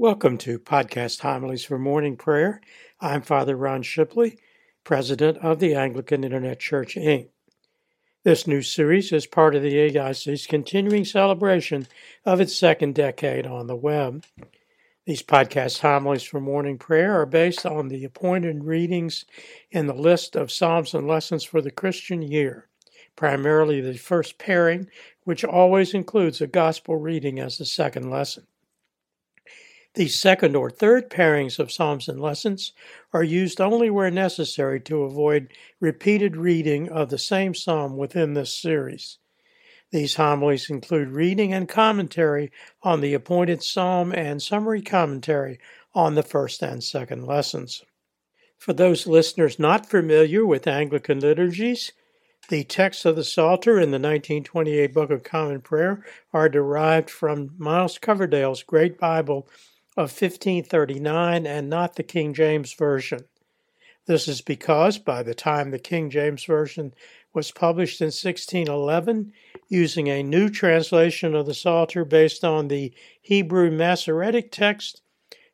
Welcome to Podcast Homilies for Morning Prayer. I'm Father Ron Shibley, President of the Anglican Internet Church, Inc. This new series is part of the AIC's continuing celebration of its second decade on the web. These podcast homilies for morning prayer are based on the appointed readings in the list of Psalms and lessons for the Christian year, primarily the first pairing, which always includes a gospel reading as the second lesson. The second or third pairings of Psalms and lessons are used only where necessary to avoid repeated reading of the same psalm within this series. These homilies include reading and commentary on the appointed psalm and summary commentary on the first and second lessons. For those listeners not familiar with Anglican liturgies, the texts of the Psalter in the 1928 Book of Common Prayer are derived from Miles Coverdale's Great Bible of 1539 and not the King James Version. This is because by the time the King James Version was published in 1611, using a new translation of the Psalter based on the Hebrew Masoretic text,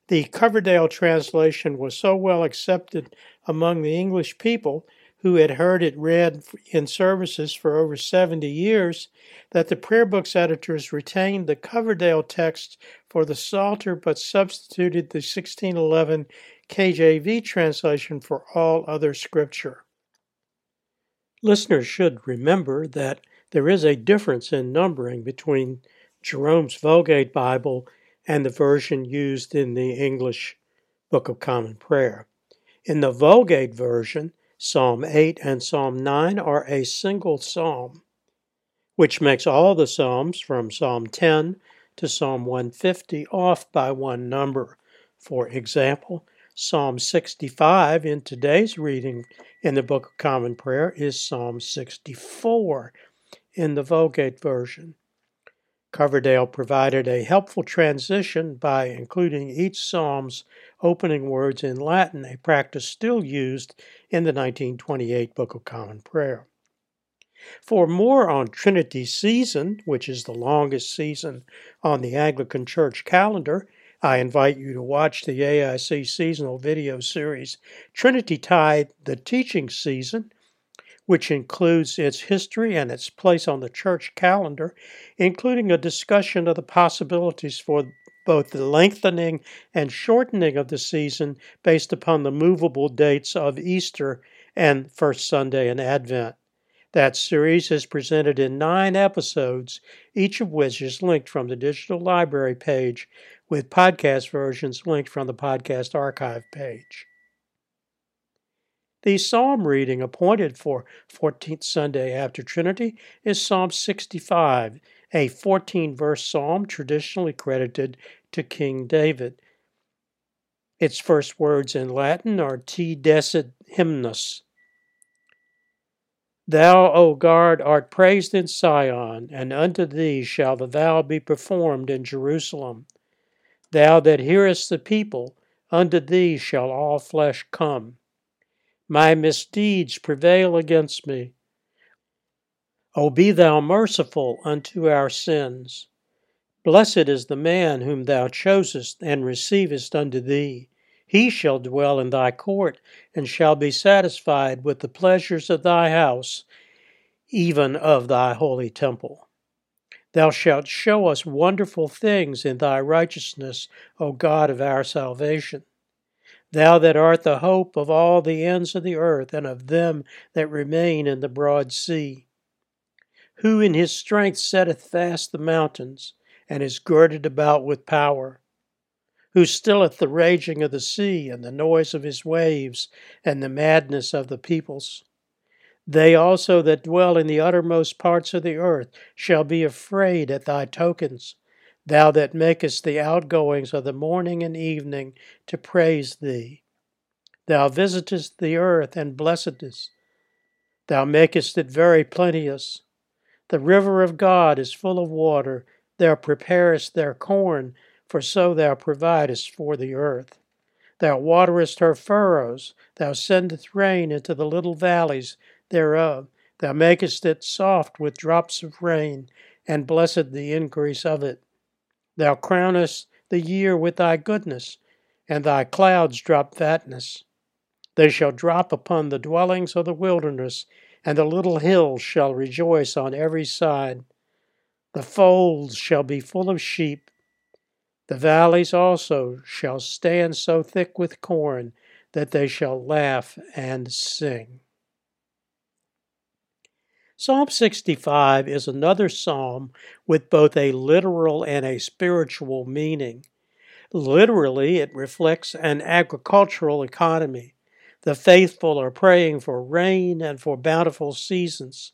the Coverdale translation was so well accepted among the English people who had heard it read in services for over 70 years, that the prayer book's editors retained the Coverdale text for the Psalter but substituted the 1611 KJV translation for all other scripture. Listeners should remember that there is a difference in numbering between Jerome's Vulgate Bible and the version used in the English Book of Common Prayer. In the Vulgate version, Psalm 8 and Psalm 9 are a single psalm, which makes all the psalms from Psalm 10 to Psalm 150 off by one number. For example, Psalm 65 in today's reading in the Book of Common Prayer is Psalm 64 in the Vulgate version. Coverdale provided a helpful transition by including each psalm's opening words in Latin, a practice still used in the 1928 Book of Common Prayer. For more on Trinity season, which is the longest season on the Anglican Church calendar, I invite you to watch the AIC seasonal video series Trinity Tide, the Teaching Season, which includes its history and its place on the church calendar, including a discussion of the possibilities for both the lengthening and shortening of the season based upon the movable dates of Easter and First Sunday in Advent. That series is presented in nine episodes, each of which is linked from the digital library page, with podcast versions linked from the podcast archive page. The psalm reading appointed for 14th Sunday after Trinity is Psalm 65, a 14 verse psalm traditionally credited to King David. Its first words in Latin are Te decet hymnus. Thou, O God, art praised in Sion, and unto thee shall the vow be performed in Jerusalem. Thou that hearest the people, unto thee shall all flesh come. My misdeeds prevail against me. O be thou merciful unto our sins. Blessed is the man whom thou chosest and receivest unto thee. He shall dwell in thy court, and shall be satisfied with the pleasures of thy house, even of thy holy temple. Thou shalt show us wonderful things in thy righteousness, O God of our salvation. Thou that art the hope of all the ends of the earth and of them that remain in the broad sea. Who in his strength setteth fast the mountains, and is girded about with power. Who stilleth the raging of the sea, and the noise of his waves, and the madness of the peoples. They also that dwell in the uttermost parts of the earth shall be afraid at thy tokens thou that makest the outgoings of the morning and evening to praise thee. Thou visitest the earth and blessedest. Thou makest it very plenteous. The river of God is full of water. Thou preparest their corn, for so thou providest for the earth. Thou waterest her furrows. Thou sendest rain into the little valleys thereof. Thou makest it soft with drops of rain, and blessed the increase of it. Thou crownest the year with thy goodness, and thy clouds drop fatness. They shall drop upon the dwellings of the wilderness, and the little hills shall rejoice on every side. The folds shall be full of sheep. The valleys also shall stand so thick with corn that they shall laugh and sing. Psalm 65 is another psalm with both a literal and a spiritual meaning. Literally, it reflects an agricultural economy. The faithful are praying for rain and for bountiful seasons.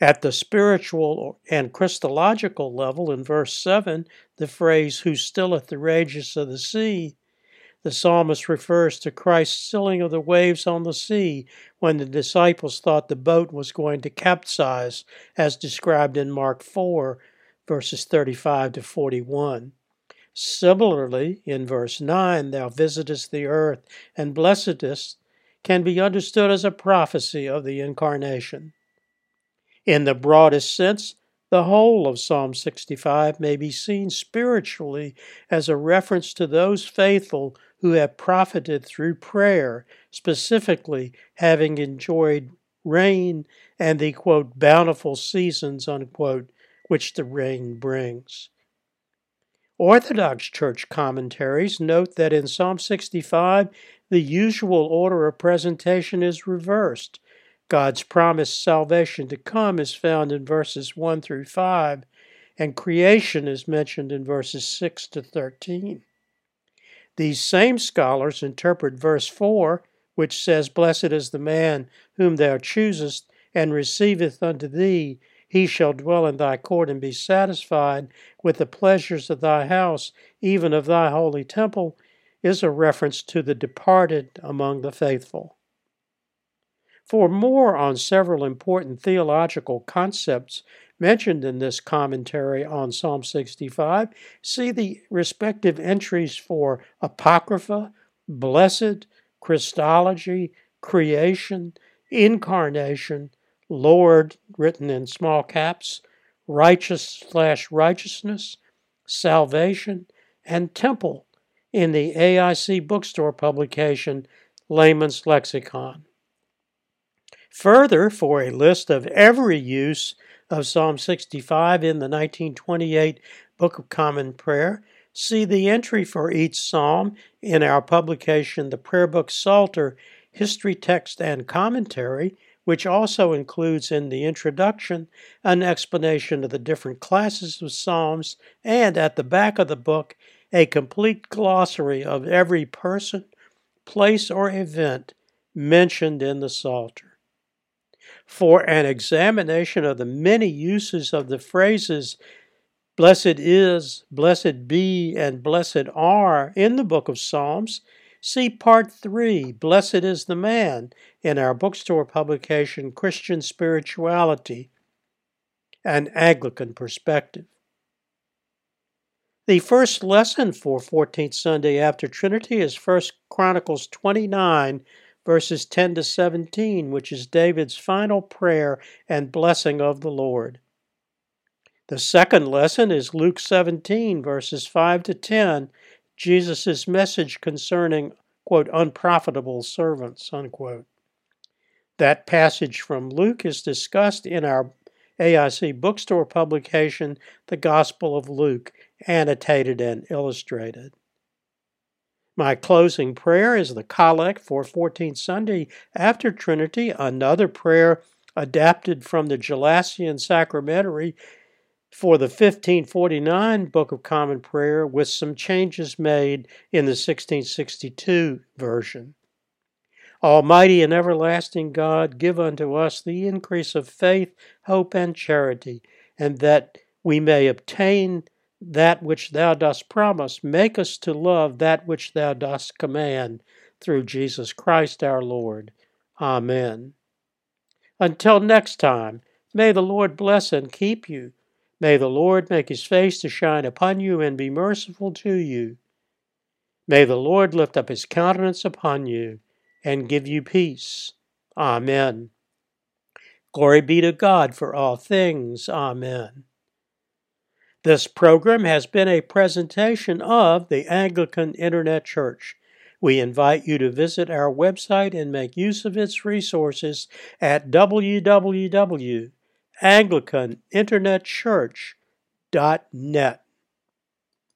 At the spiritual and Christological level, in verse 7, the phrase, Who stilleth the rages of the sea, the psalmist refers to Christ's stilling of the waves on the sea when the disciples thought the boat was going to capsize, as described in Mark 4, verses 35 to 41. Similarly, in verse 9, Thou visitest the earth and blessedest, can be understood as a prophecy of the incarnation. In the broadest sense, the whole of Psalm 65 may be seen spiritually as a reference to those faithful who have profited through prayer, specifically having enjoyed rain and the quote bountiful seasons unquote which the rain brings. Orthodox church commentaries note that in Psalm 65, the usual order of presentation is reversed. God's promised salvation to come is found in verses 1 through 5, and creation is mentioned in verses 6 to 13. These same scholars interpret verse 4, which says, Blessed is the man whom thou choosest, and receiveth unto thee he shall dwell in thy court and be satisfied with the pleasures of thy house, even of thy holy temple, is a reference to the departed among the faithful. For more on several important theological concepts mentioned in this commentary on Psalm 65, see the respective entries for Apocrypha, Blessed, Christology, Creation, Incarnation, Lord, written in small caps, righteous slash righteousness, salvation, and temple in the AIC bookstore publication Layman's Lexicon. Further, for a list of every use of Psalm 65 in the 1928 Book of Common Prayer, see the entry for each psalm in our publication, The Prayer Book Psalter History, Text, and Commentary, which also includes in the introduction an explanation of the different classes of Psalms, and at the back of the book, a complete glossary of every person, place, or event mentioned in the Psalter. For an examination of the many uses of the phrases blessed is, blessed be, and blessed are in the book of Psalms, See Part 3, Blessed is the Man, in our bookstore publication, Christian Spirituality, an Anglican Perspective. The first lesson for 14th Sunday after Trinity is 1 Chronicles 29, verses 10 to 17, which is David's final prayer and blessing of the Lord. The second lesson is Luke 17, verses 5 to 10, Jesus' message concerning, quote, unprofitable servants, unquote. That passage from Luke is discussed in our AIC bookstore publication, The Gospel of Luke, annotated and illustrated. My closing prayer is the collect for 14th Sunday after Trinity, another prayer adapted from the Gelasian Sacramentary for the 1549 Book of Common Prayer with some changes made in the 1662 version. Almighty and everlasting God, give unto us the increase of faith, hope, and charity, and that we may obtain that which thou dost promise, make us to love that which thou dost command, through Jesus Christ our Lord. Amen. Until next time, may the Lord bless and keep you. May the Lord make his face to shine upon you and be merciful to you. May the Lord lift up his countenance upon you and give you peace. Amen. Glory be to God for all things. Amen. This program has been a presentation of the Anglican Internet Church. We invite you to visit our website and make use of its resources at www.anglicaninternetchurch.net.